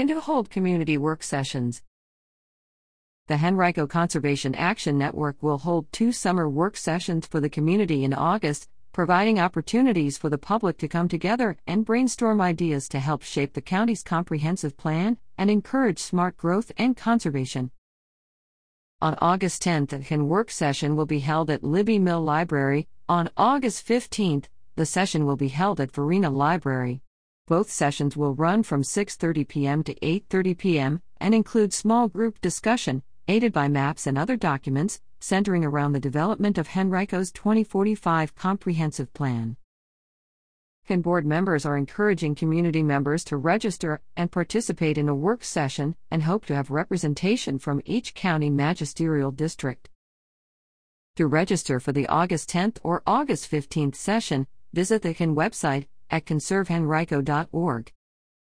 HCAN to hold community work sessions. The Henrico Conservation Action Network will hold two summer work sessions for the community in August, providing opportunities for the public to come together and brainstorm ideas to help shape the county's comprehensive plan and encourage smart growth and conservation. On August 10th, a HCAN work session will be held at Libbie Mill Library. On August 15th, the session will be held at Varina Library. Both sessions will run from 6:30 p.m. to 8:30 p.m. and include small group discussion, aided by maps and other documents, centering around the development of Henrico's 2045 comprehensive plan. HCAN board members are encouraging community members to register and participate in a work session and hope to have representation from each county magisterial district. To register for the August 10th or August 15th session, visit the HCAN website at conservehenrico.org.